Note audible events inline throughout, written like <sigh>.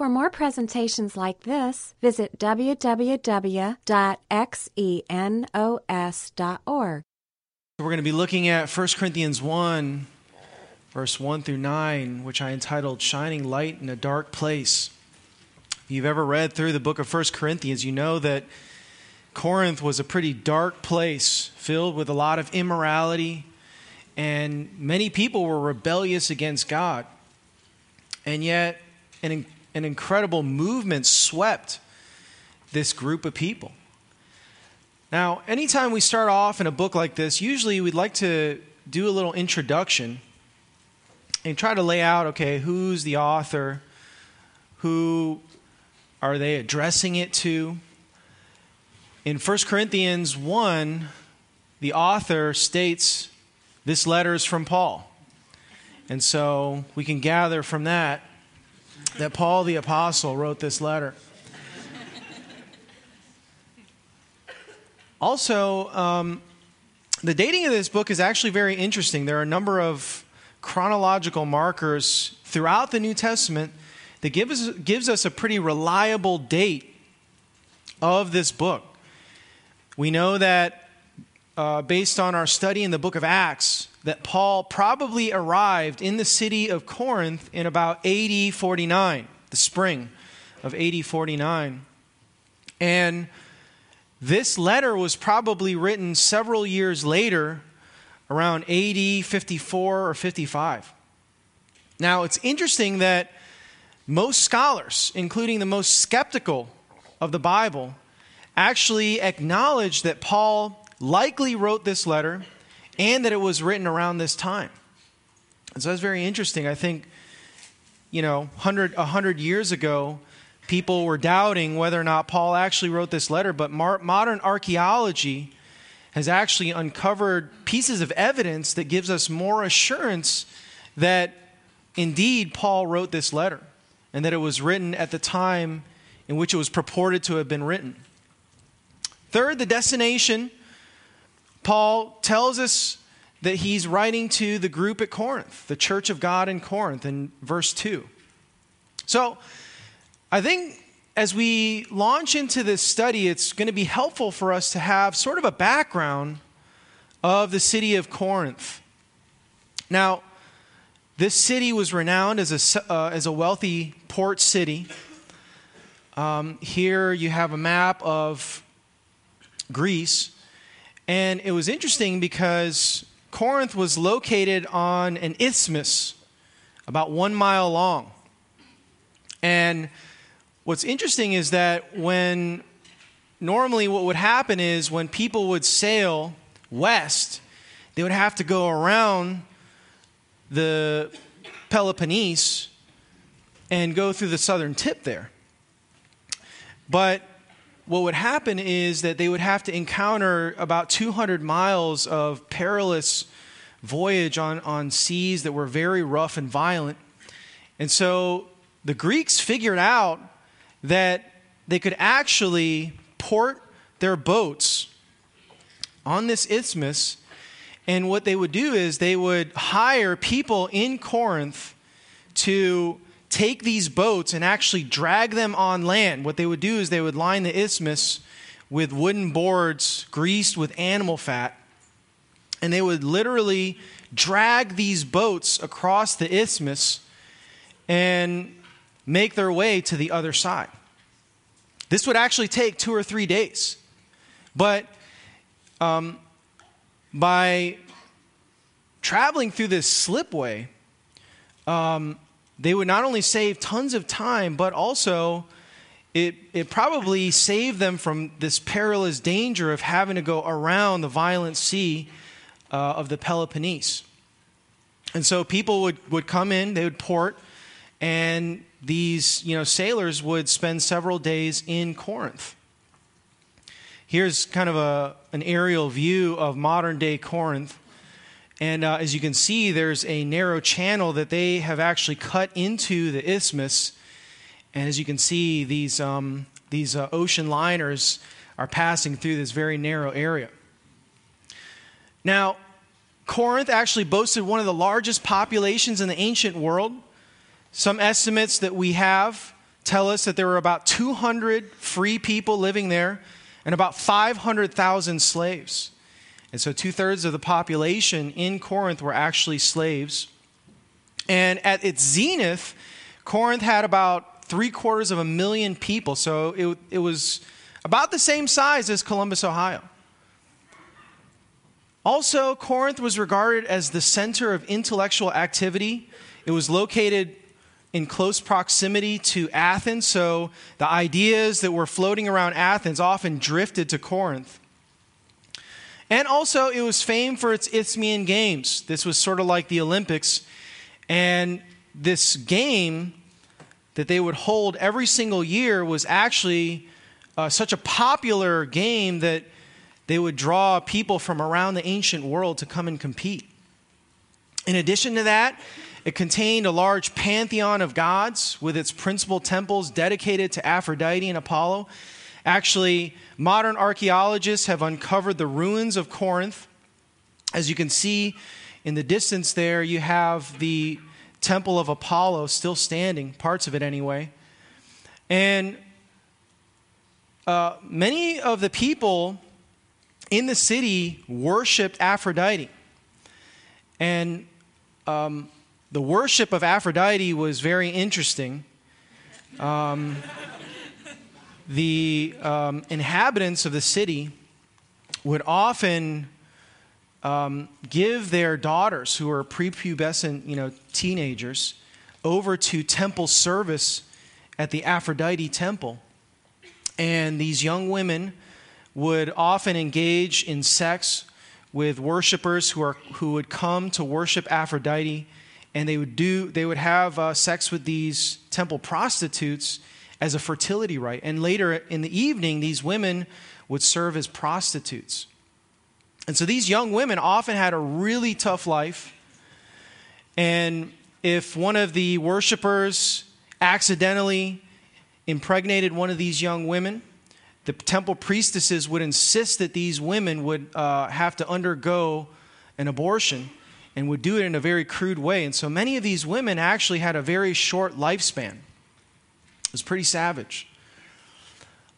For more presentations like this, visit www.xenos.org. We're going to be looking at 1 Corinthians 1, verse 1 through 9, which I entitled Shining Light in a Dark Place. If you've ever read through the book of 1 Corinthians, you know that Corinth was a pretty dark place filled with a lot of immorality, and many people were rebellious against God. And yet, an an incredible movement swept this group of people. Now, anytime we start off in a book like this, usually we'd like to do a little introduction and try to lay out okay, who's the author? Who are they addressing it to? In 1 Corinthians 1, the author states this letter is from Paul. And so we can gather from that that Paul the Apostle wrote this letter. also, um, the dating of this book is actually very interesting. There are a number of chronological markers throughout the New Testament that give us, gives us a pretty reliable date of this book. We know that uh, based on our study in the book of Acts, that Paul probably arrived in the city of Corinth in about AD 49, the spring of AD 49. And this letter was probably written several years later, around AD 54 or 55. Now, it's interesting that most scholars, including the most skeptical of the Bible, actually acknowledge that Paul likely wrote this letter and that it was written around this time. And so that's very interesting. I think, you know, 100, 100 years ago, people were doubting whether or not Paul actually wrote this letter, but mar- modern archaeology has actually uncovered pieces of evidence that gives us more assurance that indeed Paul wrote this letter and that it was written at the time in which it was purported to have been written. Third, the destination Paul tells us that he's writing to the group at Corinth, the church of God in Corinth, in verse 2. So, I think as we launch into this study, it's going to be helpful for us to have sort of a background of the city of Corinth. Now, this city was renowned as a, uh, as a wealthy port city. Um, here you have a map of Greece. And it was interesting because Corinth was located on an isthmus about one mile long. And what's interesting is that when normally what would happen is when people would sail west, they would have to go around the Peloponnese and go through the southern tip there. But what would happen is that they would have to encounter about 200 miles of perilous voyage on, on seas that were very rough and violent. And so the Greeks figured out that they could actually port their boats on this isthmus. And what they would do is they would hire people in Corinth to take these boats and actually drag them on land. What they would do is they would line the isthmus with wooden boards greased with animal fat, and they would literally drag these boats across the isthmus and make their way to the other side. This would actually take two or three days. But um, by traveling through this slipway, um, they would not only save tons of time, but also it, it probably saved them from this perilous danger of having to go around the violent sea uh, of the Peloponnese. And so people would, would come in, they would port, and these you know, sailors would spend several days in Corinth. Here's kind of a, an aerial view of modern day Corinth. And uh, as you can see, there's a narrow channel that they have actually cut into the isthmus. And as you can see, these, um, these uh, ocean liners are passing through this very narrow area. Now, Corinth actually boasted one of the largest populations in the ancient world. Some estimates that we have tell us that there were about 200 free people living there and about 500,000 slaves. And so two thirds of the population in Corinth were actually slaves. And at its zenith, Corinth had about three quarters of a million people. So it, it was about the same size as Columbus, Ohio. Also, Corinth was regarded as the center of intellectual activity. It was located in close proximity to Athens, so the ideas that were floating around Athens often drifted to Corinth. And also, it was famed for its Isthmian Games. This was sort of like the Olympics. And this game that they would hold every single year was actually uh, such a popular game that they would draw people from around the ancient world to come and compete. In addition to that, it contained a large pantheon of gods with its principal temples dedicated to Aphrodite and Apollo. Actually, modern archaeologists have uncovered the ruins of Corinth. As you can see in the distance there, you have the Temple of Apollo still standing, parts of it anyway. And uh, many of the people in the city worshiped Aphrodite. And um, the worship of Aphrodite was very interesting. Um, the um, inhabitants of the city would often um, give their daughters, who were prepubescent, you know, teenagers, over to temple service at the Aphrodite temple. And these young women would often engage in sex with worshipers who, are, who would come to worship Aphrodite and they would do they would have uh, sex with these temple prostitutes as a fertility rite and later in the evening these women would serve as prostitutes and so these young women often had a really tough life and if one of the worshipers accidentally impregnated one of these young women the temple priestesses would insist that these women would uh, have to undergo an abortion and would do it in a very crude way. And so many of these women actually had a very short lifespan. It was pretty savage.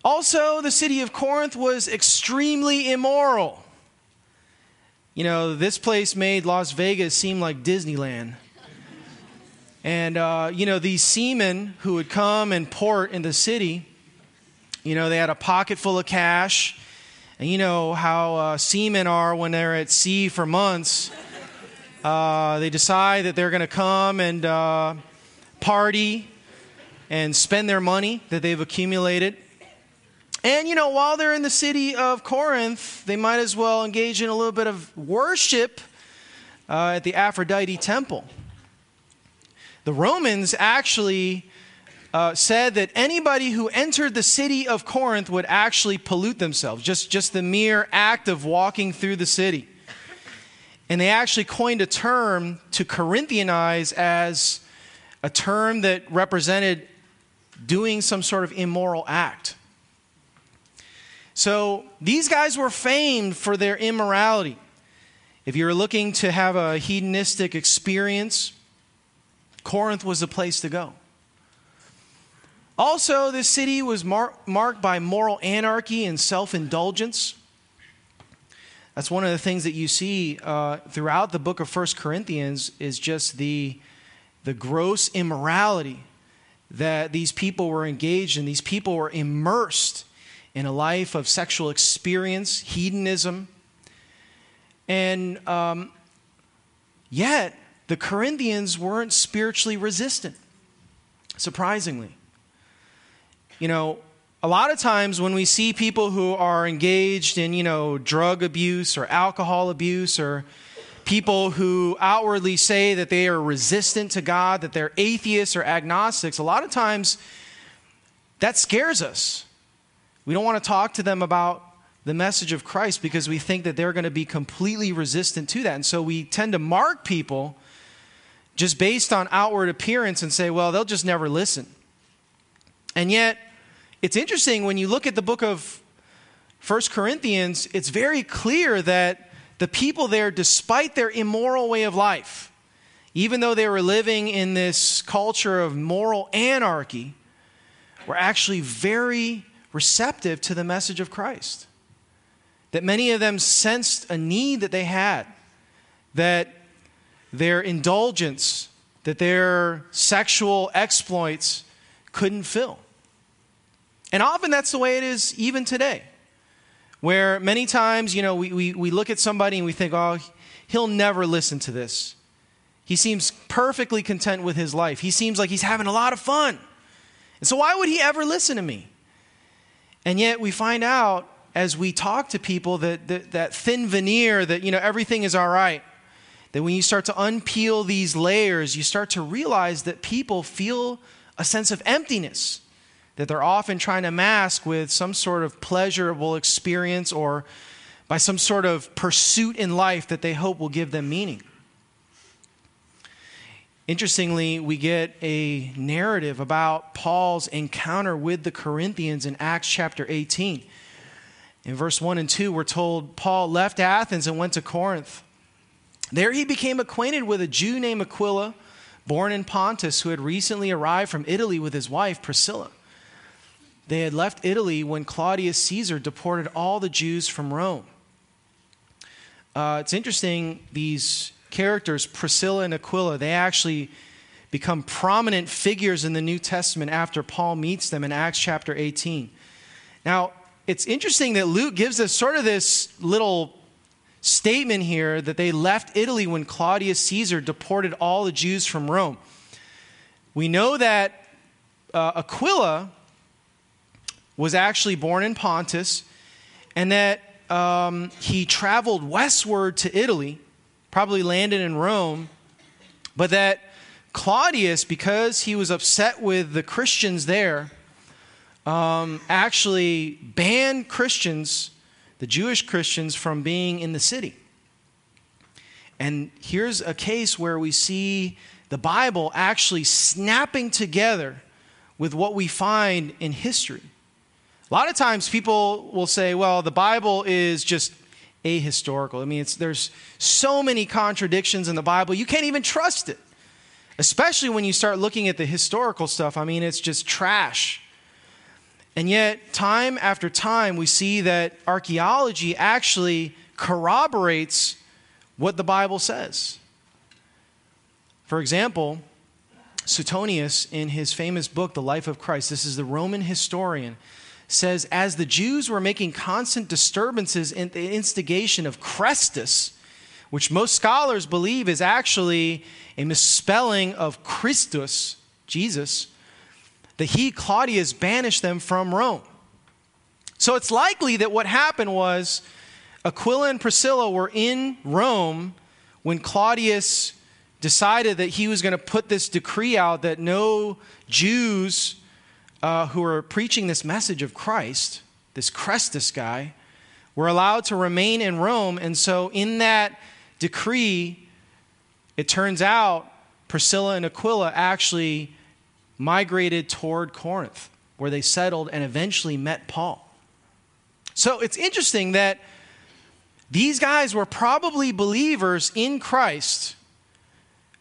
Also, the city of Corinth was extremely immoral. You know, this place made Las Vegas seem like Disneyland. And, uh, you know, these seamen who would come and port in the city, you know, they had a pocket full of cash. And you know how uh, seamen are when they're at sea for months. Uh, they decide that they're going to come and uh, party and spend their money that they've accumulated. And, you know, while they're in the city of Corinth, they might as well engage in a little bit of worship uh, at the Aphrodite temple. The Romans actually uh, said that anybody who entered the city of Corinth would actually pollute themselves, just, just the mere act of walking through the city. And they actually coined a term to Corinthianize as a term that represented doing some sort of immoral act. So these guys were famed for their immorality. If you were looking to have a hedonistic experience, Corinth was the place to go. Also, this city was mar- marked by moral anarchy and self indulgence. That's one of the things that you see uh, throughout the book of First Corinthians is just the, the gross immorality that these people were engaged in. These people were immersed in a life of sexual experience, hedonism. And um, yet, the Corinthians weren't spiritually resistant, surprisingly. You know, a lot of times when we see people who are engaged in, you know, drug abuse or alcohol abuse or people who outwardly say that they are resistant to God, that they're atheists or agnostics, a lot of times that scares us. We don't want to talk to them about the message of Christ because we think that they're going to be completely resistant to that. And so we tend to mark people just based on outward appearance and say, well, they'll just never listen. And yet, it's interesting when you look at the book of First Corinthians, it's very clear that the people there, despite their immoral way of life, even though they were living in this culture of moral anarchy, were actually very receptive to the message of Christ. That many of them sensed a need that they had, that their indulgence, that their sexual exploits couldn't fill. And often that's the way it is even today, where many times, you know, we, we, we look at somebody and we think, oh, he'll never listen to this. He seems perfectly content with his life. He seems like he's having a lot of fun. And so, why would he ever listen to me? And yet, we find out as we talk to people that, that, that thin veneer that, you know, everything is all right. That when you start to unpeel these layers, you start to realize that people feel a sense of emptiness that they're often trying to mask with some sort of pleasurable experience or by some sort of pursuit in life that they hope will give them meaning. Interestingly, we get a narrative about Paul's encounter with the Corinthians in Acts chapter 18. In verse 1 and 2, we're told Paul left Athens and went to Corinth. There he became acquainted with a Jew named Aquila, born in Pontus, who had recently arrived from Italy with his wife Priscilla. They had left Italy when Claudius Caesar deported all the Jews from Rome. Uh, it's interesting, these characters, Priscilla and Aquila, they actually become prominent figures in the New Testament after Paul meets them in Acts chapter 18. Now, it's interesting that Luke gives us sort of this little statement here that they left Italy when Claudius Caesar deported all the Jews from Rome. We know that uh, Aquila was actually born in Pontus and that um, he traveled westward to Italy, probably landed in Rome, but that Claudius, because he was upset with the Christians there, um, actually banned Christians, the Jewish Christians, from being in the city. And here's a case where we see the Bible actually snapping together with what we find in history. A lot of times people will say, well, the Bible is just ahistorical. I mean, there's so many contradictions in the Bible, you can't even trust it. Especially when you start looking at the historical stuff. I mean, it's just trash. And yet, time after time, we see that archaeology actually corroborates what the Bible says. For example, Suetonius, in his famous book, The Life of Christ, this is the Roman historian says, as the Jews were making constant disturbances in the instigation of Chrestus, which most scholars believe is actually a misspelling of Christus, Jesus, that he, Claudius, banished them from Rome. So it's likely that what happened was Aquila and Priscilla were in Rome when Claudius decided that he was going to put this decree out that no Jews uh, who were preaching this message of Christ, this Chrestus guy, were allowed to remain in Rome. And so, in that decree, it turns out Priscilla and Aquila actually migrated toward Corinth, where they settled and eventually met Paul. So, it's interesting that these guys were probably believers in Christ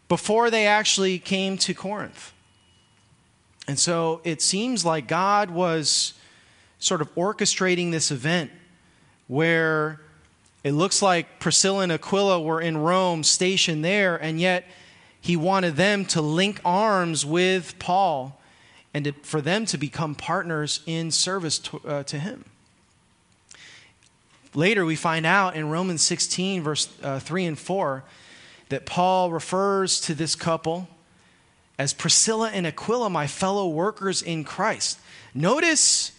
before they actually came to Corinth. And so it seems like God was sort of orchestrating this event where it looks like Priscilla and Aquila were in Rome, stationed there, and yet he wanted them to link arms with Paul and to, for them to become partners in service to, uh, to him. Later, we find out in Romans 16, verse uh, 3 and 4, that Paul refers to this couple as Priscilla and Aquila, my fellow workers in Christ. Notice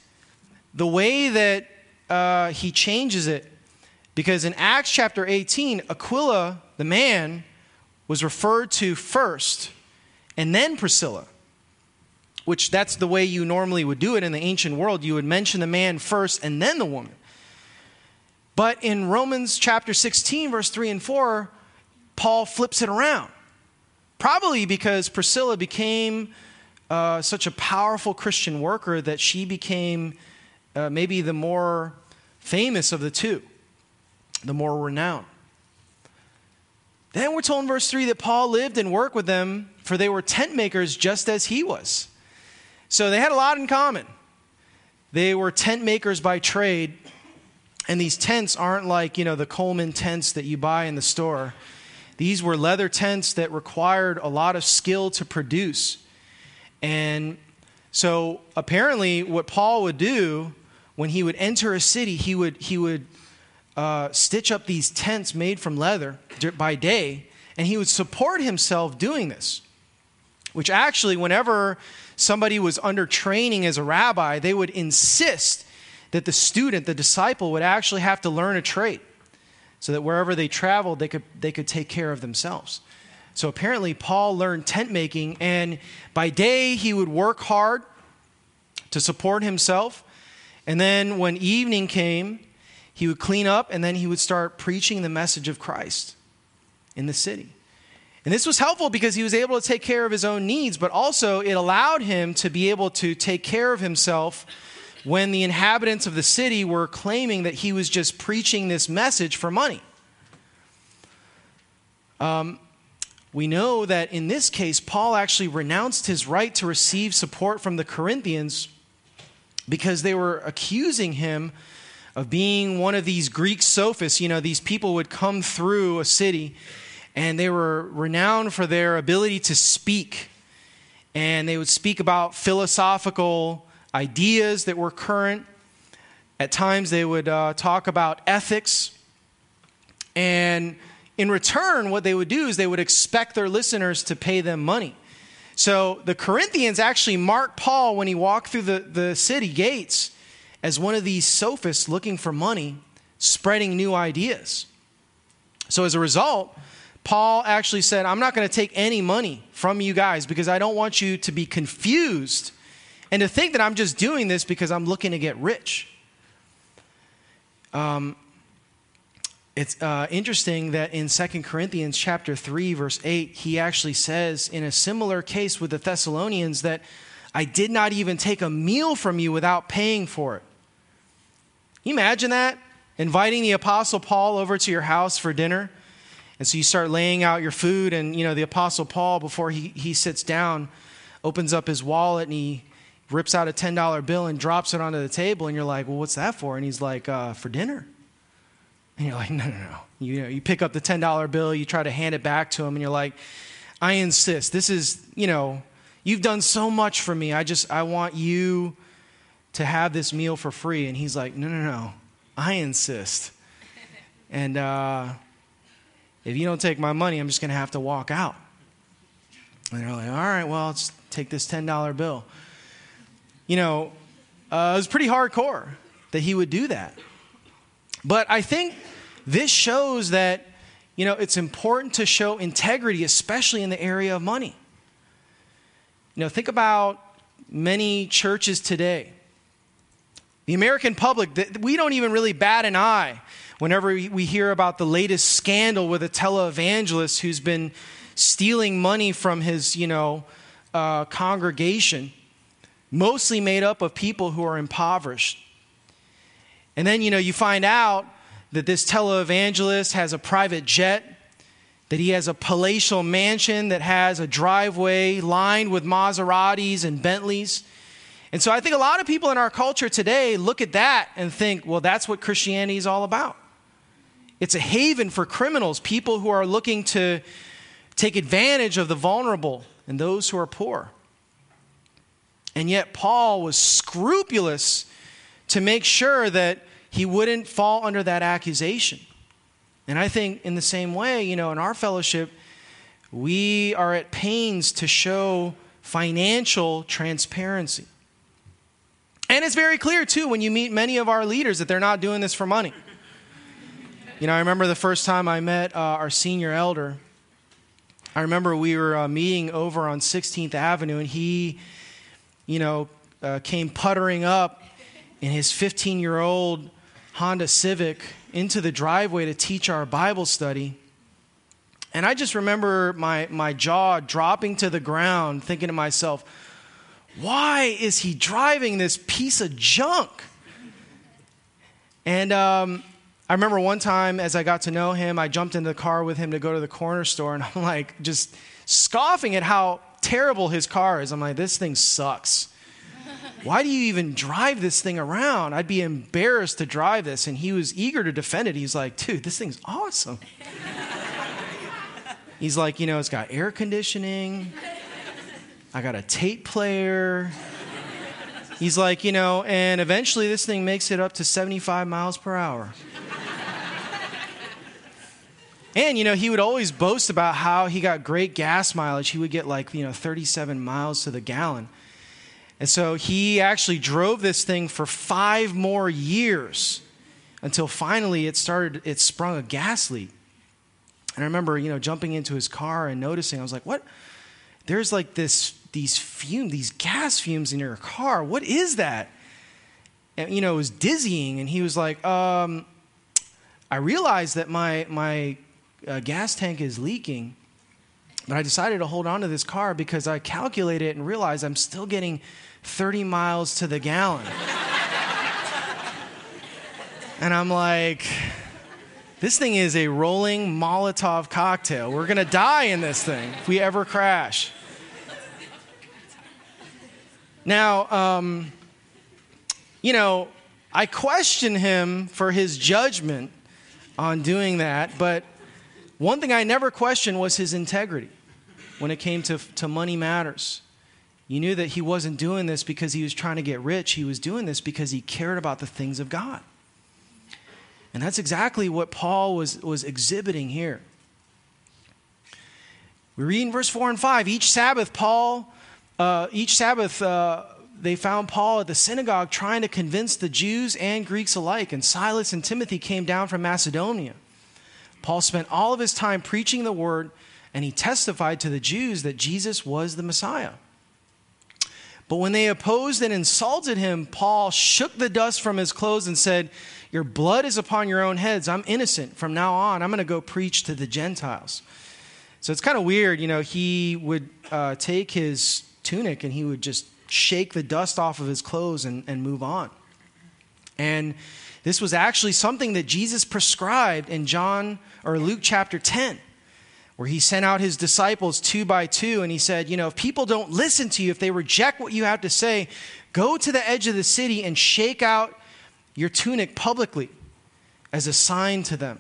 the way that uh, he changes it. Because in Acts chapter 18, Aquila, the man, was referred to first, and then Priscilla, which that's the way you normally would do it in the ancient world. You would mention the man first and then the woman. But in Romans chapter 16, verse 3 and 4, Paul flips it around. Probably because Priscilla became uh, such a powerful Christian worker that she became uh, maybe the more famous of the two, the more renowned. Then we're told in verse 3 that Paul lived and worked with them, for they were tent makers just as he was. So they had a lot in common. They were tent makers by trade, and these tents aren't like, you know, the Coleman tents that you buy in the store. These were leather tents that required a lot of skill to produce. And so apparently, what Paul would do when he would enter a city, he would, he would uh, stitch up these tents made from leather by day, and he would support himself doing this. Which actually, whenever somebody was under training as a rabbi, they would insist that the student, the disciple, would actually have to learn a trade so that wherever they traveled, they could, they could take care of themselves. So apparently, Paul learned tent making, and by day, he would work hard to support himself. And then when evening came, he would clean up and then he would start preaching the message of Christ in the city. And this was helpful because he was able to take care of his own needs, but also it allowed him to be able to take care of himself when the inhabitants of the city were claiming that he was just preaching this message for money. Um, we know that in this case, Paul actually renounced his right to receive support from the Corinthians because they were accusing him of being one of these Greek sophists. You know, these people would come through a city and they were renowned for their ability to speak. And they would speak about philosophical ideas that were current. At times, they would uh, talk about ethics. And in return, what they would do is they would expect their listeners to pay them money. So the Corinthians actually marked Paul when he walked through the, the city gates as one of these sophists looking for money, spreading new ideas. So as a result, Paul actually said, I'm not going to take any money from you guys because I don't want you to be confused and to think that I'm just doing this because I'm looking to get rich. Um, it's uh, interesting that in 2 corinthians chapter 3 verse 8 he actually says in a similar case with the thessalonians that i did not even take a meal from you without paying for it. You imagine that? Inviting the apostle paul over to your house for dinner. And so you start laying out your food and you know the apostle paul before he, he sits down opens up his wallet and he rips out a $10 bill and drops it onto the table and you're like well what's that for and he's like uh, for dinner and you're like, no, no, no. You, know, you pick up the $10 bill, you try to hand it back to him, and you're like, I insist. This is, you know, you've done so much for me. I just, I want you to have this meal for free. And he's like, no, no, no. I insist. <laughs> And uh, if you don't take my money, I'm just going to have to walk out. And they're like, all right, well, let's take this $10 bill. You know, uh, it was pretty hardcore that he would do that. But I think this shows that, you know, it's important to show integrity, especially in the area of money. You know, think about many churches today. The American public, we don't even really bat an eye whenever we hear about the latest scandal with a televangelist who's been stealing money from his, you know, uh, congregation, mostly made up of people who are impoverished. And then, you know, you find out that this televangelist has a private jet, that he has a palatial mansion that has a driveway lined with Maseratis and Bentleys. And so I think a lot of people in our culture today look at that and think, well, that's what Christianity is all about. It's a haven for criminals, people who are looking to take advantage of the vulnerable and those who are poor. And yet, Paul was scrupulous to make sure that he wouldn't fall under that accusation. And I think, in the same way, you know, in our fellowship, we are at pains to show financial transparency. And it's very clear, too, when you meet many of our leaders that they're not doing this for money. You know, I remember the first time I met uh, our senior elder. I remember we were uh, meeting over on 16th Avenue, and he, you know, uh, came puttering up in his 15 year old Honda Civic into the driveway to teach our Bible study. And I just remember my, my jaw dropping to the ground, thinking to myself, why is he driving this piece of junk? And um, I remember one time as I got to know him, I jumped into the car with him to go to the corner store, and I'm like just scoffing at how terrible his car is. I'm like, this thing sucks. why do you even drive this thing around? I'd be embarrassed to drive this. And he was eager to defend it. He's like, dude, this thing's awesome. He's like, you know, it's got air conditioning. I got a tape player. He's like, you know, and eventually this thing makes it up to 75 miles per hour. And, you know, he would always boast about how he got great gas mileage. He would get like, you know, 37 miles to the gallon. And so he actually drove this thing for five more years until finally it started, it sprung a gas leak. And I remember, you know, jumping into his car and noticing, I was like, what? There's like this, these fumes, these gas fumes in your car. What is that? And, you know, it was dizzying. And he was like, um, I realized that my, my uh, gas tank is leaking. But I decided to hold on to this car because I calculated it and realized I'm still getting 30 miles to the gallon. and I'm like, this thing is a rolling Molotov cocktail. We're going to die in this thing if we ever crash. Now, um, you know, I question him for his judgment on doing that, but one thing I never questioned was his integrity when it came to, to money matters. You knew that he wasn't doing this because he was trying to get rich. He was doing this because he cared about the things of God. And that's exactly what Paul was, was exhibiting here. We read in verse 4 and 5 each Sabbath, Paul, uh, each Sabbath, uh, they found Paul at the synagogue trying to convince the Jews and Greeks alike. And Silas and Timothy came down from Macedonia. Paul spent all of his time preaching the word, and he testified to the Jews that Jesus was the Messiah. But when they opposed and insulted him, Paul shook the dust from his clothes and said, Your blood is upon your own heads. I'm innocent. From now on, I'm going to go preach to the Gentiles. So it's kind of weird. You know, he would uh, take his tunic and he would just shake the dust off of his clothes and, and move on. And this was actually something that Jesus prescribed in John or Luke chapter 10, where he sent out his disciples two by two and he said, You know, if people don't listen to you, if they reject what you have to say, go to the edge of the city and shake out your tunic publicly as a sign to them.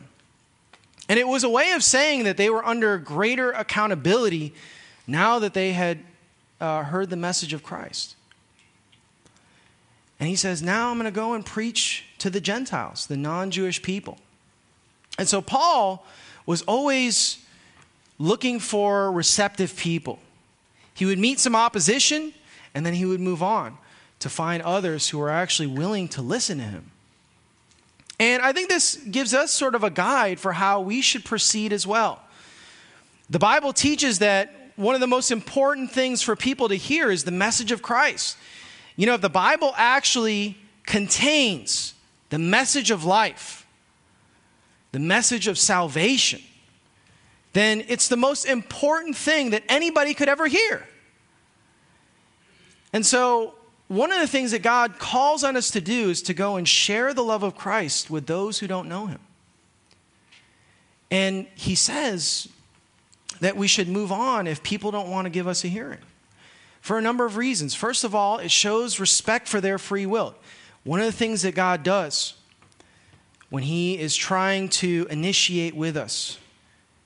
And it was a way of saying that they were under greater accountability now that they had uh, heard the message of Christ. And he says, Now I'm going to go and preach to the Gentiles, the non Jewish people. And so Paul was always looking for receptive people. He would meet some opposition and then he would move on to find others who were actually willing to listen to him. And I think this gives us sort of a guide for how we should proceed as well. The Bible teaches that one of the most important things for people to hear is the message of Christ. You know, if the Bible actually contains the message of life, the message of salvation, then it's the most important thing that anybody could ever hear. And so, one of the things that God calls on us to do is to go and share the love of Christ with those who don't know Him. And He says that we should move on if people don't want to give us a hearing for a number of reasons. First of all, it shows respect for their free will. One of the things that God does when He is trying to initiate with us,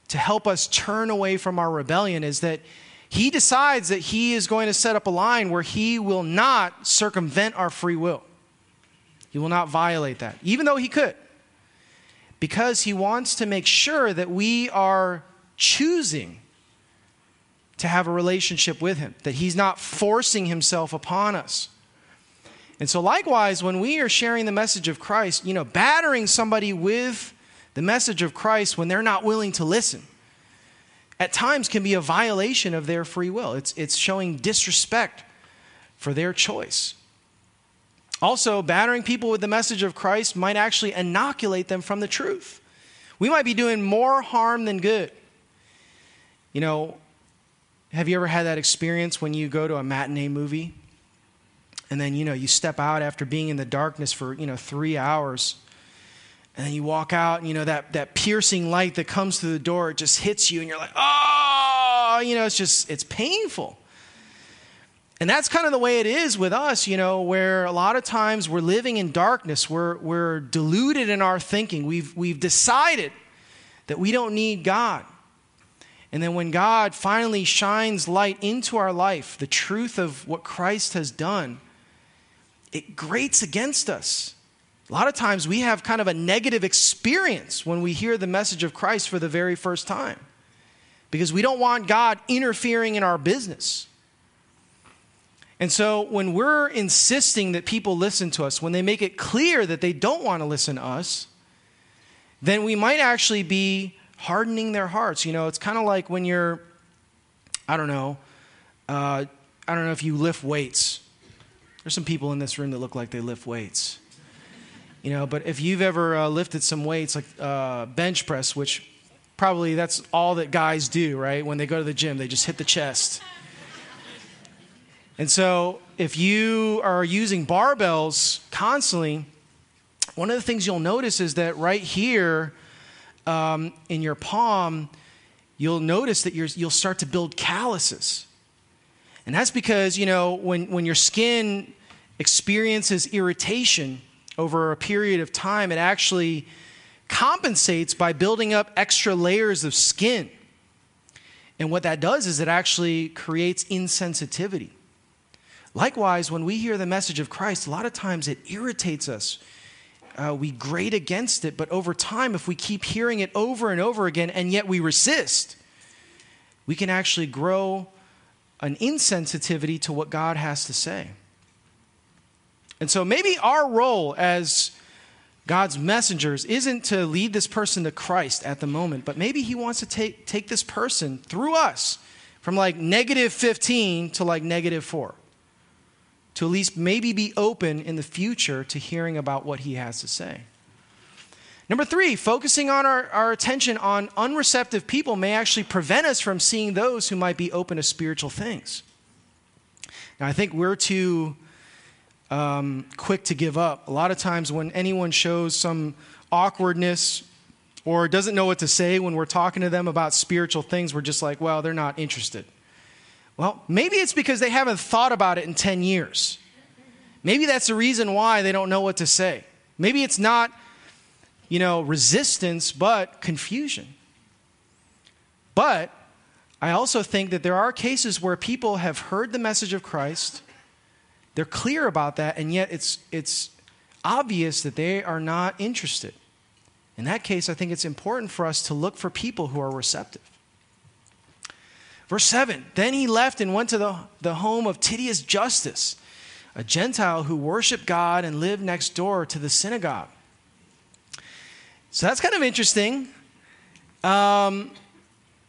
to help us turn away from our rebellion, is that He decides that He is going to set up a line where He will not circumvent our free will. He will not violate that, even though He could, because He wants to make sure that we are choosing to have a relationship with Him, that He's not forcing Himself upon us. And so, likewise, when we are sharing the message of Christ, you know, battering somebody with the message of Christ when they're not willing to listen, at times can be a violation of their free will. It's, it's showing disrespect for their choice. Also, battering people with the message of Christ might actually inoculate them from the truth. We might be doing more harm than good. You know, have you ever had that experience when you go to a matinee movie and then, you know, you step out after being in the darkness for, you know, three hours and then you walk out and, you know, that, that piercing light that comes through the door, it just hits you and you're like, oh, you know, it's just, it's painful. And that's kind of the way it is with us, you know, where a lot of times we're living in darkness. We're, we're deluded in our thinking. We've, we've decided that we don't need God. And then when God finally shines light into our life, the truth of what Christ has done, it grates against us. A lot of times we have kind of a negative experience when we hear the message of Christ for the very first time because we don't want God interfering in our business. And so when we're insisting that people listen to us, when they make it clear that they don't want to listen to us, then we might actually be hardening their hearts. You know, it's kind of like when you're, I don't know, uh, I don't know if you lift weights. There's some people in this room that look like they lift weights. You know, but if you've ever uh, lifted some weights like uh, bench press, which probably that's all that guys do, right? When they go to the gym, they just hit the chest. And so, if you are using barbells constantly, one of the things you'll notice is that right here um, in your palm, you'll notice that you will start to build calluses. And that's because, you know, when, when your skin experiences irritation over a period of time, it actually compensates by building up extra layers of skin. And what that does is it actually creates insensitivity. Likewise, when we hear the message of Christ, a lot of times it irritates us. Uh, we grate against it, but over time, if we keep hearing it over and over again and yet we resist, we can actually grow an insensitivity to what God has to say. And so maybe our role as God's messengers isn't to lead this person to Christ at the moment, but maybe He wants to take, take this person through us from like negative 15 to like negative 4 to at least maybe be open in the future to hearing about what he has to say. Number three, focusing on our, our attention on unreceptive people may actually prevent us from seeing those who might be open to spiritual things. Now, I think we're too um, quick to give up. A lot of times, when anyone shows some awkwardness or doesn't know what to say when we're talking to them about spiritual things, we're just like, well, they're not interested. Well, maybe it's because they haven't thought about it in 10 years. Maybe that's the reason why they don't know what to say. Maybe it's not, you know, resistance, but confusion. But I also think that there are cases where people have heard the message of Christ, they're clear about that, and yet it's, it's obvious that they are not interested. In that case, I think it's important for us to look for people who are receptive. Verse 7 Then he left and went to the, the home of Titius Justus, a Gentile who worshiped God and lived next door to the synagogue. So that's kind of interesting. Um,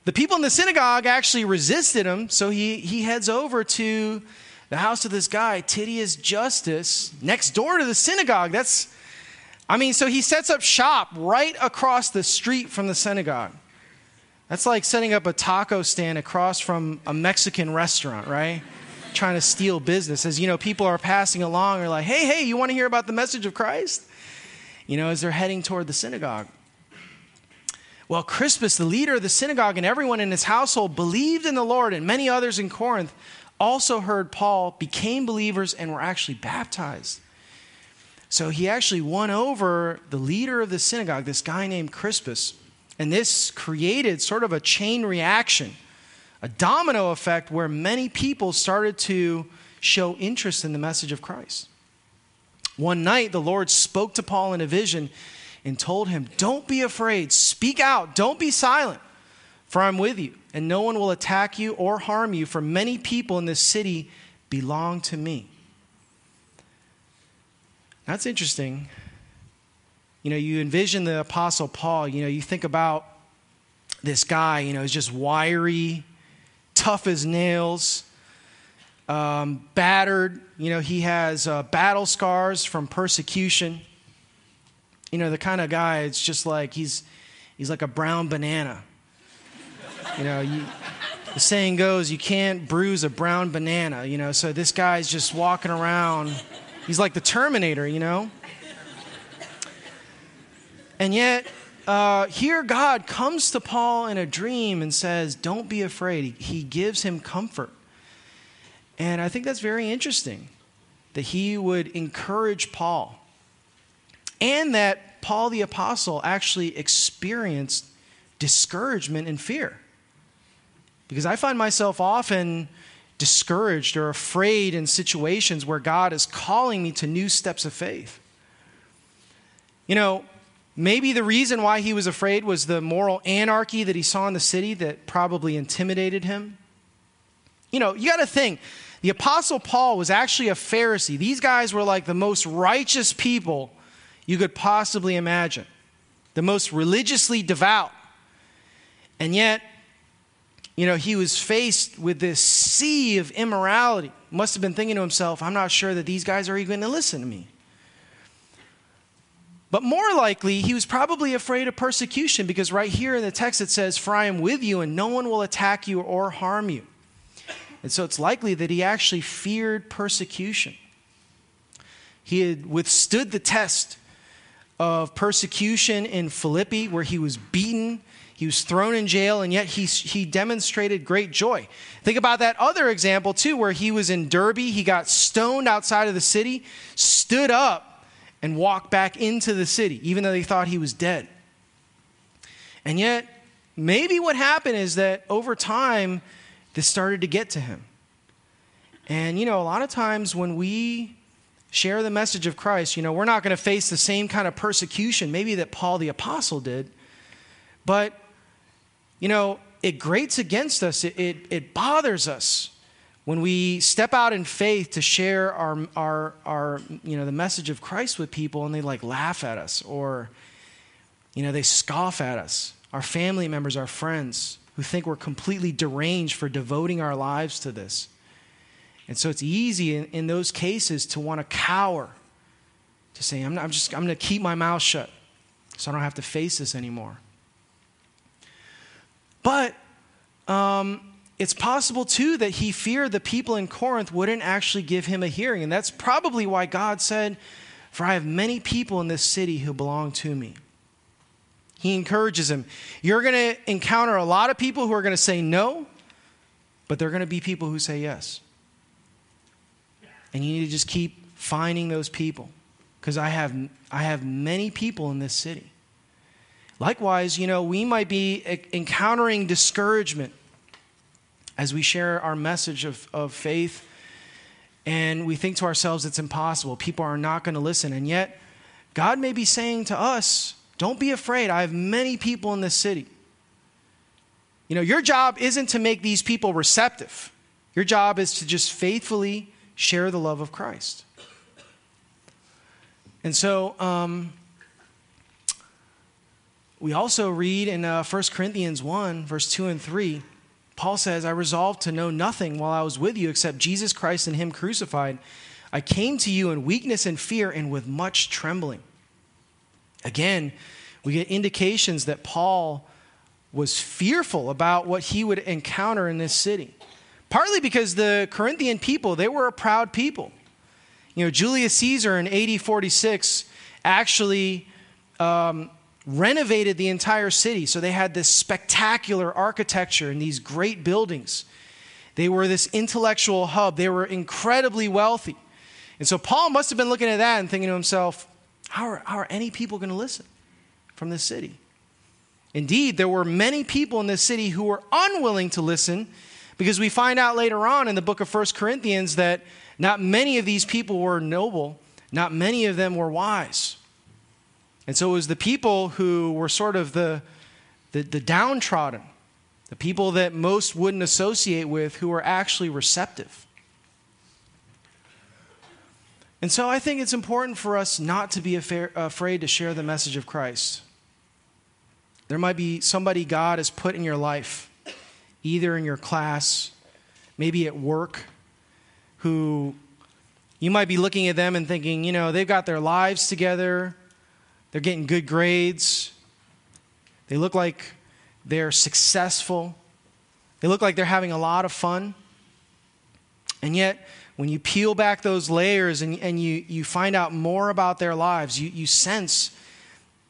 the people in the synagogue actually resisted him, so he, he heads over to the house of this guy, Titius Justus, next door to the synagogue. That's, I mean, so he sets up shop right across the street from the synagogue. That's like setting up a taco stand across from a Mexican restaurant, right? Trying to steal business. As you know, people are passing along, are like, hey, hey, you want to hear about the message of Christ? You know, as they're heading toward the synagogue. Well, Crispus, the leader of the synagogue, and everyone in his household believed in the Lord, and many others in Corinth also heard Paul, became believers, and were actually baptized. So he actually won over the leader of the synagogue, this guy named Crispus. And this created sort of a chain reaction, a domino effect where many people started to show interest in the message of Christ. One night, the Lord spoke to Paul in a vision and told him, Don't be afraid, speak out, don't be silent, for I'm with you, and no one will attack you or harm you, for many people in this city belong to me. That's interesting you know, you envision the Apostle Paul, you know, you think about this guy, you know, he's just wiry, tough as nails, um, battered. You know, he has uh, battle scars from persecution. You know, the kind of guy, it's just like he's, he's like a brown banana. You know, you, the saying goes, you can't bruise a brown banana, you know, so this guy's just walking around. He's like the Terminator, you know? And yet, uh, here God comes to Paul in a dream and says, Don't be afraid. He, he gives him comfort. And I think that's very interesting that he would encourage Paul and that Paul the Apostle actually experienced discouragement and fear. Because I find myself often discouraged or afraid in situations where God is calling me to new steps of faith. You know, maybe the reason why he was afraid was the moral anarchy that he saw in the city that probably intimidated him. You know, you got to think the Apostle Paul was actually a Pharisee. These guys were like the most righteous people you could possibly imagine, the most religiously devout. And yet, you know, he was faced with this sea of immorality. Must have been thinking to himself, I'm not sure that these guys are even going to listen to me. But more likely, he was probably afraid of persecution because right here in the text it says, For I am with you, and no one will attack you or harm you. And so it's likely that he actually feared persecution. He had withstood the test of persecution in Philippi, where he was beaten he was thrown in jail, and yet he, he demonstrated great joy. Think about that other example, too, where he was in Derbe. He got stoned outside of the city, stood up, and walked back into the city, even though they thought he was dead. And yet, maybe what happened is that over time, this started to get to him. And, you know, a lot of times when we share the message of Christ, you know, we're not going to face the same kind of persecution, maybe that Paul the Apostle did. But you know, it grates against us, it, it, it, bothers us when we step out in faith to share our, our, our, you know, the message of Christ with people and they like laugh at us or, you know, they scoff at us. Our family members, our friends who think we're completely deranged for devoting our lives to this. And so it's easy in, in those cases to want to cower, to say, I'm, not, I'm just, I'm going to keep my mouth shut so I don't have to face this anymore. But um, it's possible too that he feared the people in Corinth wouldn't actually give him a hearing. And that's probably why God said, For I have many people in this city who belong to me. He encourages him. You're going to encounter a lot of people who are going to say no, but there are going to be people who say yes. And you need to just keep finding those people because I have, I have many people in this city. Likewise, you know, we might be encountering discouragement as we share our message of, of faith, and we think to ourselves it's impossible. People are not going to listen. And yet, God may be saying to us, Don't be afraid. I have many people in this city. You know, your job isn't to make these people receptive, your job is to just faithfully share the love of Christ. And so, um, we also read in uh, 1 Corinthians 1, verse 2 and 3, Paul says, I resolved to know nothing while I was with you except Jesus Christ and Him crucified. I came to you in weakness and fear and with much trembling. Again, we get indications that Paul was fearful about what he would encounter in this city. Partly because the Corinthian people, they were a proud people. You know, Julius Caesar in AD 46 actually um, renovated the entire city. So they had this spectacular architecture and these great buildings. They were this intellectual hub. They were incredibly wealthy. And so Paul must have been looking at that and thinking to himself, how are, how are any people going to listen from this city? Indeed, there were many people in this city who were unwilling to listen because we find out later on in the book of First Corinthians that not many of these people were noble, not many of them were wise. And so it was the people who were sort of the, the, the downtrodden, the people that most wouldn't associate with who were actually receptive. And so I think it's important for us not to be afraid to share the message of Christ. There might be somebody God has put in your life, either in your class, maybe at work, who you might be looking at them and thinking, you know, they've got their lives together, they're getting good grades. They look like they're successful. They look like they're having a lot of fun. And yet, when you peel back those layers and, and you, you find out more about their lives, you, you sense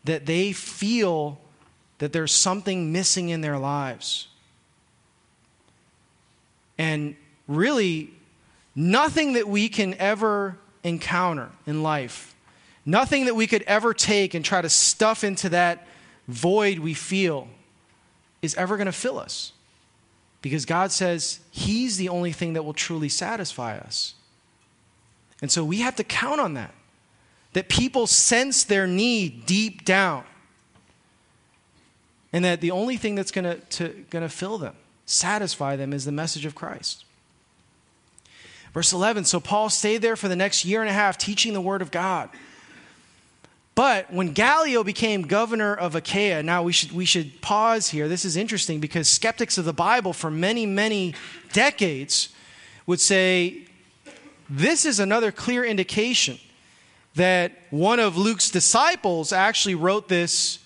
that they feel that there's something missing in their lives. And really, nothing that we can ever encounter in life, nothing that we could ever take and try to stuff into that void we feel is ever going to fill us. Because God says He's the only thing that will truly satisfy us. And so we have to count on that. That people sense their need deep down. And that the only thing that's going to, to fill them, satisfy them, is the message of Christ. Verse 11 So Paul stayed there for the next year and a half teaching the word of God. But when Gallio became governor of Achaia, now we should, we should pause here. This is interesting because skeptics of the Bible for many, many decades would say this is another clear indication that one of Luke's disciples actually wrote this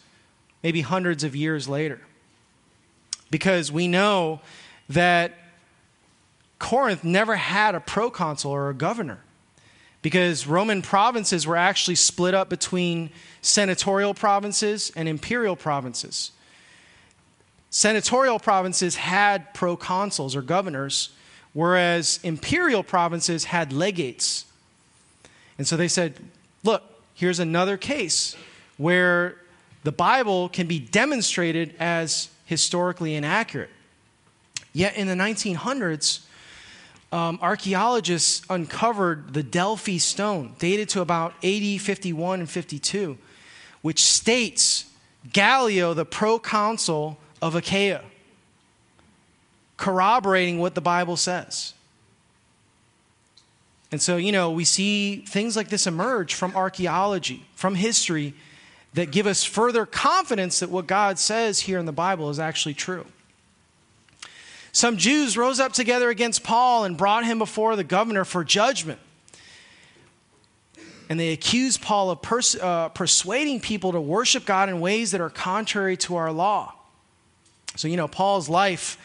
maybe hundreds of years later. Because we know that Corinth never had a proconsul or a governor because Roman provinces were actually split up between senatorial provinces and imperial provinces. Senatorial provinces had proconsuls or governors, whereas imperial provinces had legates. And so they said, look, here's another case where the Bible can be demonstrated as historically inaccurate. Yet in the 1900s, um, archaeologists uncovered the Delphi stone, dated to about AD 51 and 52, which states Gallio, the proconsul of Achaia, corroborating what the Bible says. And so, you know, we see things like this emerge from archaeology, from history, that give us further confidence that what God says here in the Bible is actually true. Some Jews rose up together against Paul and brought him before the governor for judgment. And they accused Paul of pers- uh, persuading people to worship God in ways that are contrary to our law. So, you know, Paul's life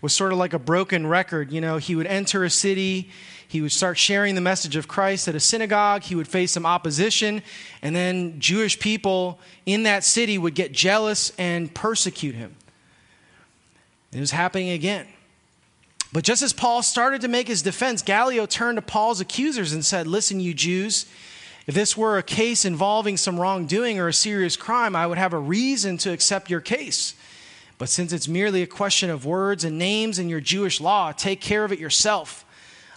was sort of like a broken record. You know, he would enter a city, he would start sharing the message of Christ at a synagogue, he would face some opposition, and then Jewish people in that city would get jealous and persecute him. It was happening again. But just as Paul started to make his defense, Gallio turned to Paul's accusers and said, Listen, you Jews, if this were a case involving some wrongdoing or a serious crime, I would have a reason to accept your case. But since it's merely a question of words and names in your Jewish law, take care of it yourself.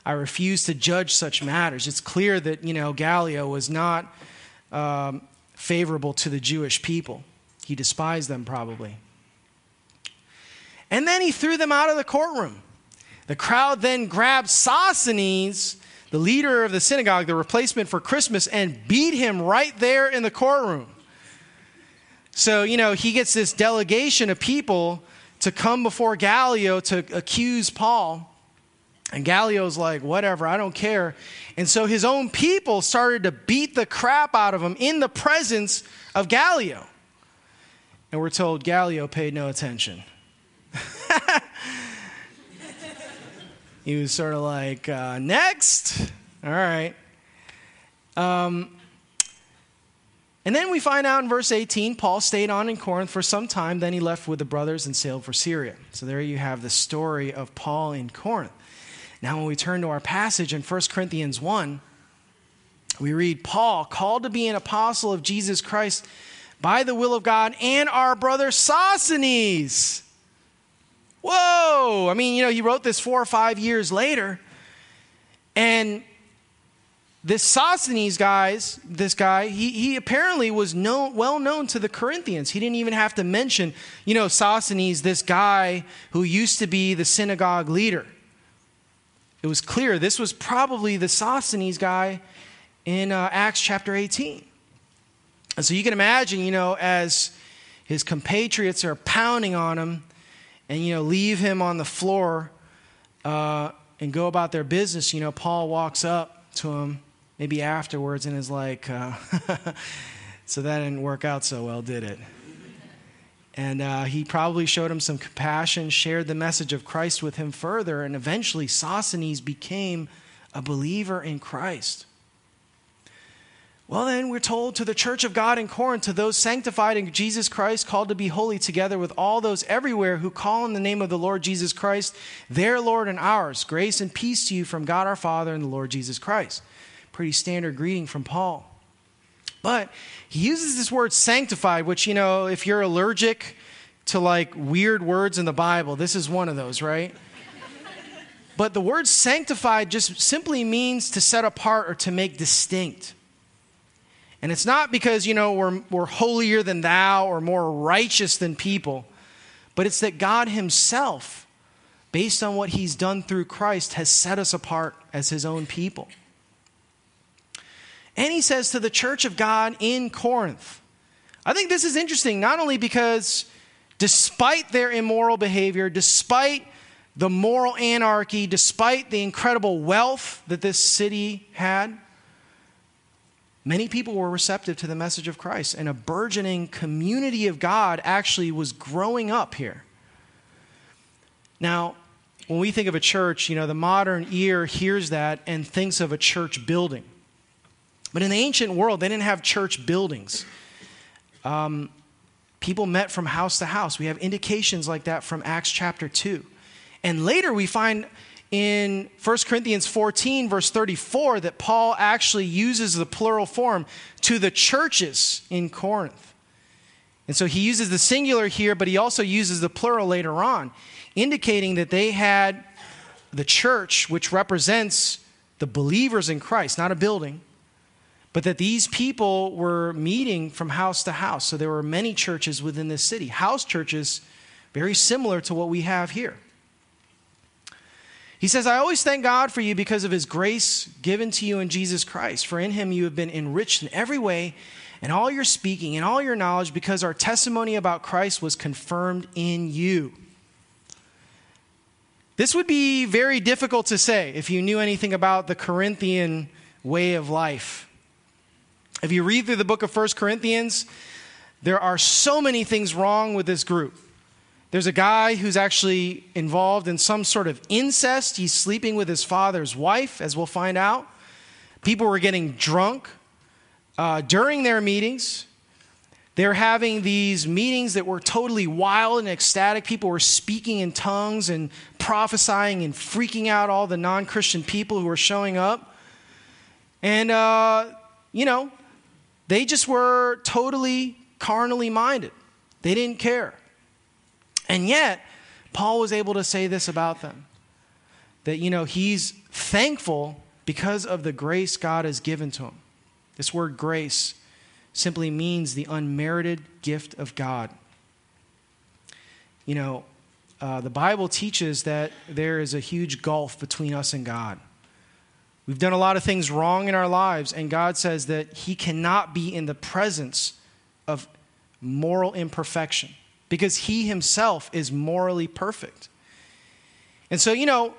I refuse to judge such matters. It's clear that, you know, Gallio was not um, favorable to the Jewish people. He despised them probably. And then he threw them out of the courtroom. The crowd then grabbed Sosthenes, the leader of the synagogue, the replacement for Crispus, and beat him right there in the courtroom. So, you know, he gets this delegation of people to come before Gallio to accuse Paul. And Gallio's like, whatever, I don't care. And so his own people started to beat the crap out of him in the presence of Gallio. And we're told Gallio paid no attention. <laughs> he was sort of like, uh, next. All right. Um, and then we find out in verse 18, Paul stayed on in Corinth for some time. Then he left with the brothers and sailed for Syria. So there you have the story of Paul in Corinth. Now, when we turn to our passage in 1 Corinthians 1, we read Paul, called to be an apostle of Jesus Christ by the will of God, and our brother Sosthenes Whoa! I mean, you know, he wrote this four or five years later. And this Sosthenes guys, this guy, he, he apparently was known, well known to the Corinthians. He didn't even have to mention, you know, Sosthenes, this guy who used to be the synagogue leader. It was clear this was probably the Sosthenes guy in uh, Acts chapter 18. And so you can imagine, you know, as his compatriots are pounding on him, and you know leave him on the floor uh, and go about their business, you know, Paul walks up to him maybe afterwards and is like, uh, <laughs> "So that didn't work out so well, did it?" And uh, he probably showed him some compassion, shared the message of Christ with him further, and eventually Sosthenes became a believer in Christ. Well, then we're told to the church of God in Corinth, to those sanctified in Jesus Christ, called to be holy, together with all those everywhere who call in the name of the Lord Jesus Christ, their Lord and ours. Grace and peace to you from God our Father and the Lord Jesus Christ. Pretty standard greeting from Paul. But he uses this word sanctified, which, you know, if you're allergic to like weird words in the Bible, this is one of those, right? but the word sanctified just simply means to set apart or to make distinct. And it's not because, you know, we're, we're holier than thou or more righteous than people, but it's that God Himself, based on what He's done through Christ, has set us apart as His own people. And He says to the church of God in Corinth, I think this is interesting, not only because despite their immoral behavior, despite the moral anarchy, despite the incredible wealth that this city had, Many people were receptive to the message of Christ, and a burgeoning community of God actually was growing up here. Now, when we think of a church, you know, the modern ear hears that and thinks of a church building. But in the ancient world, they didn't have church buildings. Um, people met from house to house. We have indications like that from Acts chapter 2. And later we find in 1 Corinthians 14, verse 34, that Paul actually uses the plural form to the churches in Corinth. And so he uses the singular here, but he also uses the plural later on, indicating that they had the church, which represents the believers in Christ, not a building, but that these people were meeting from house to house. So there were many churches within this city, house churches, very similar to what we have here. He says, I always thank God for you because of his grace given to you in Jesus Christ. For in him you have been enriched in every way, and all your speaking and all your knowledge, because our testimony about Christ was confirmed in you. This would be very difficult to say if you knew anything about the Corinthian way of life. If you read through the book of First Corinthians, there are so many things wrong with this group. There's a guy who's actually involved in some sort of incest. He's sleeping with his father's wife, as we'll find out. People were getting drunk uh, during their meetings. They're having these meetings that were totally wild and ecstatic. People were speaking in tongues and prophesying and freaking out all the non Christian people who were showing up. And, uh, you know, they just were totally carnally minded. They didn't care. And yet, Paul was able to say this about them that, you know, he's thankful because of the grace God has given to him. This word grace simply means the unmerited gift of God. You know, uh, the Bible teaches that there is a huge gulf between us and God. We've done a lot of things wrong in our lives, and God says that He cannot be in the presence of moral imperfection because he himself is morally perfect. And so, you know,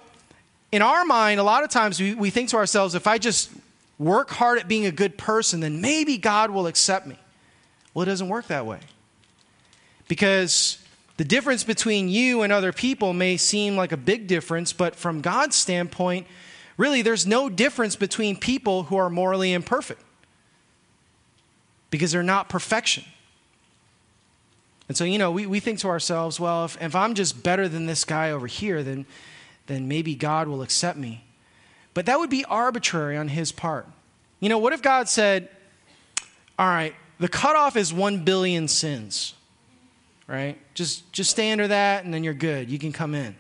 in our mind, a lot of times we, we think to ourselves, if I just work hard at being a good person, then maybe God will accept me. Well, it doesn't work that way. Because the difference between you and other people may seem like a big difference, but from God's standpoint, really, there's no difference between people who are morally imperfect because they're not perfection. And so, you know, we, we think to ourselves, well, if, if I'm just better than this guy over here, then, then maybe God will accept me. But that would be arbitrary on his part. You know, what if God said, all right, the cutoff is one billion sins, right? Just, just stay under that and then you're good. You can come in.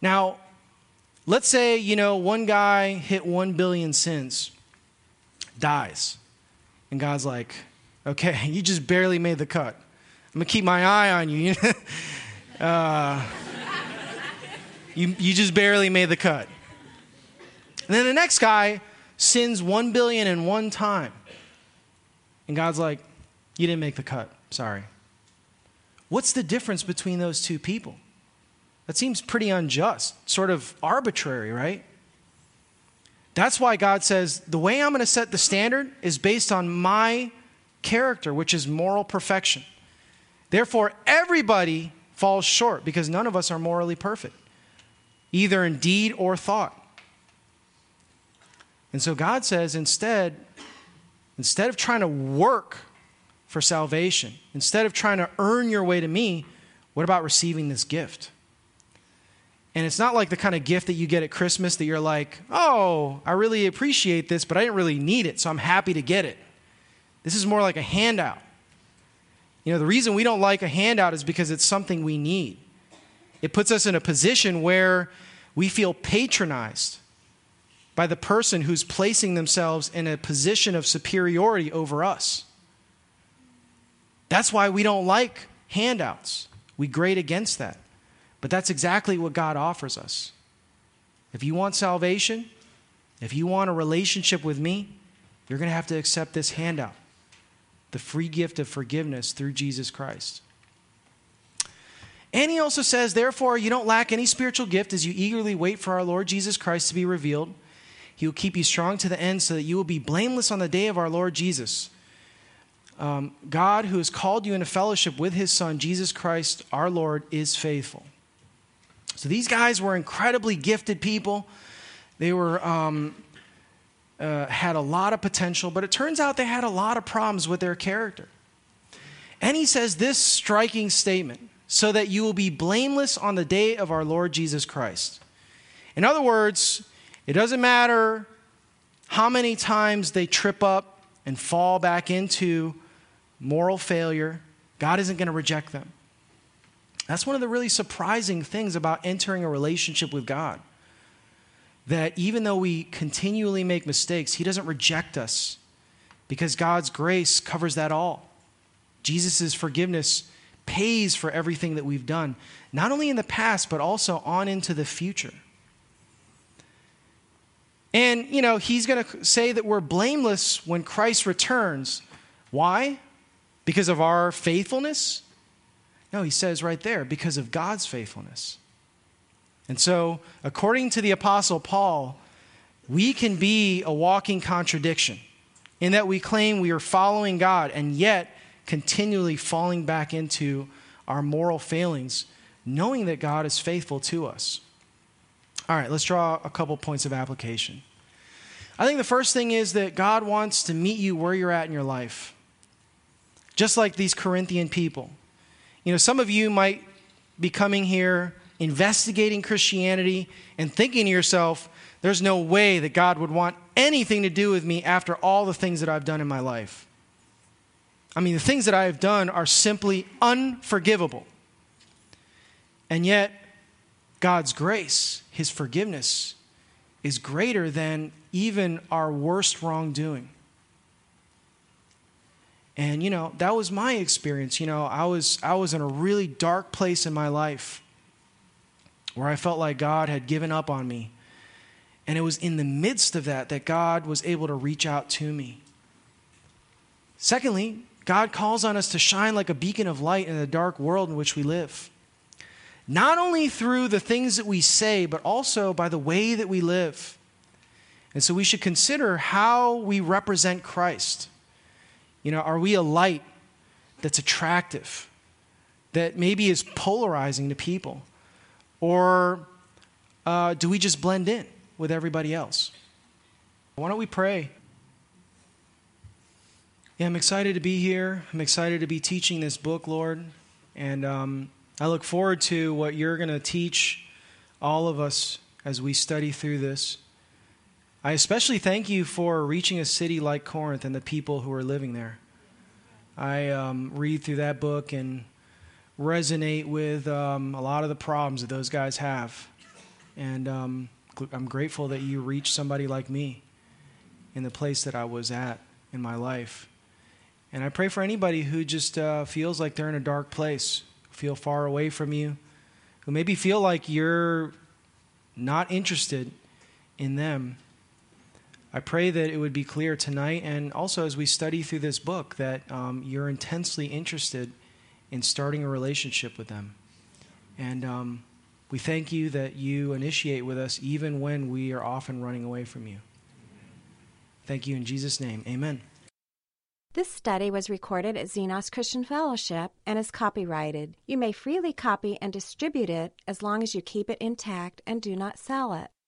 Now, let's say, you know, one guy hit one billion sins, dies. And God's like, Okay, <laughs> you just barely made the cut. I'm gonna keep my eye on you. <laughs> uh, you, you just barely made the cut. And then the next guy sins one billion in one time. And God's like, You didn't make the cut. Sorry. What's the difference between those two people? That seems pretty unjust, sort of arbitrary, right? That's why God says the way I'm going to set the standard is based on my character, which is moral perfection. Therefore, everybody falls short because none of us are morally perfect, either in deed or thought. And so God says, instead, instead of trying to work for salvation, instead of trying to earn your way to me, what about receiving this gift? And it's not like the kind of gift that you get at Christmas that you're like, oh, I really appreciate this, but I didn't really need it, so I'm happy to get it. This is more like a handout. You know, the reason we don't like a handout is because it's something we need. It puts us in a position where we feel patronized by the person who's placing themselves in a position of superiority over us. That's why we don't like handouts. We grade against that. But that's exactly what God offers us. If you want salvation, if you want a relationship with me, you're going to have to accept this handout the free gift of forgiveness through Jesus Christ. And he also says, therefore, you don't lack any spiritual gift as you eagerly wait for our Lord Jesus Christ to be revealed. He will keep you strong to the end so that you will be blameless on the day of our Lord Jesus. Um, God, who has called you into fellowship with his Son, Jesus Christ, our Lord, is faithful. So these guys were incredibly gifted people. They were. Um, uh, had a lot of potential, but it turns out they had a lot of problems with their character. And he says this striking statement so that you will be blameless on the day of our Lord Jesus Christ. In other words, it doesn't matter how many times they trip up and fall back into moral failure, God isn't going to reject them. That's one of the really surprising things about entering a relationship with God. That even though we continually make mistakes, He doesn't reject us because God's grace covers that all. Jesus' forgiveness pays for everything that we've done, not only in the past, but also on into the future. And, you know, he's going to say that we're blameless when Christ returns. Why? Because of our faithfulness? No, he says right there, because of God's faithfulness. And so, according to the Apostle Paul, we can be a walking contradiction in that we claim we are following God and yet continually falling back into our moral failings, knowing that God is faithful to us. All right, let's draw a couple points of application. I think the first thing is that God wants to meet you where you're at in your life, just like these Corinthian people. You know, some of you might be coming here investigating Christianity and thinking to yourself, there's no way that God would want anything to do with me after all the things that I've done in my life. I mean, the things that I have done are simply unforgivable. And yet, God's grace, His forgiveness, is greater than even our worst wrongdoing. And you know, that was my experience. You know, I was I was in a really dark place in my life where I felt like God had given up on me. And it was in the midst of that that God was able to reach out to me. Secondly, God calls on us to shine like a beacon of light in the dark world in which we live. Not only through the things that we say, but also by the way that we live. And so we should consider how we represent Christ. You know, are we a light that's attractive, that maybe is polarizing to people? Or uh, do we just blend in with everybody else? Why don't we pray? Yeah, I'm excited to be here. I'm excited to be teaching this book, Lord. And um, I look forward to what you're going to teach all of us as we study through this. I especially thank you for reaching a city like Corinth and the people who are living there. I um, read through that book and resonate with um, a lot of the problems that those guys have. And um, I'm grateful that you reached somebody like me in the place that I was at in my life. And I pray for anybody who just uh, feels like they're in a dark place, feel far away from you, who maybe feel like you're not interested in them. I pray that it would be clear tonight, and also as we study through this book, that um, you're intensely interested in starting a relationship with them. And um, we thank you that you initiate with us even when we are often running away from you. Thank you in Jesus' name. Amen. This study was recorded at Xenos Christian Fellowship and is copyrighted. You may freely copy and distribute it as long as you keep it intact and do not sell it.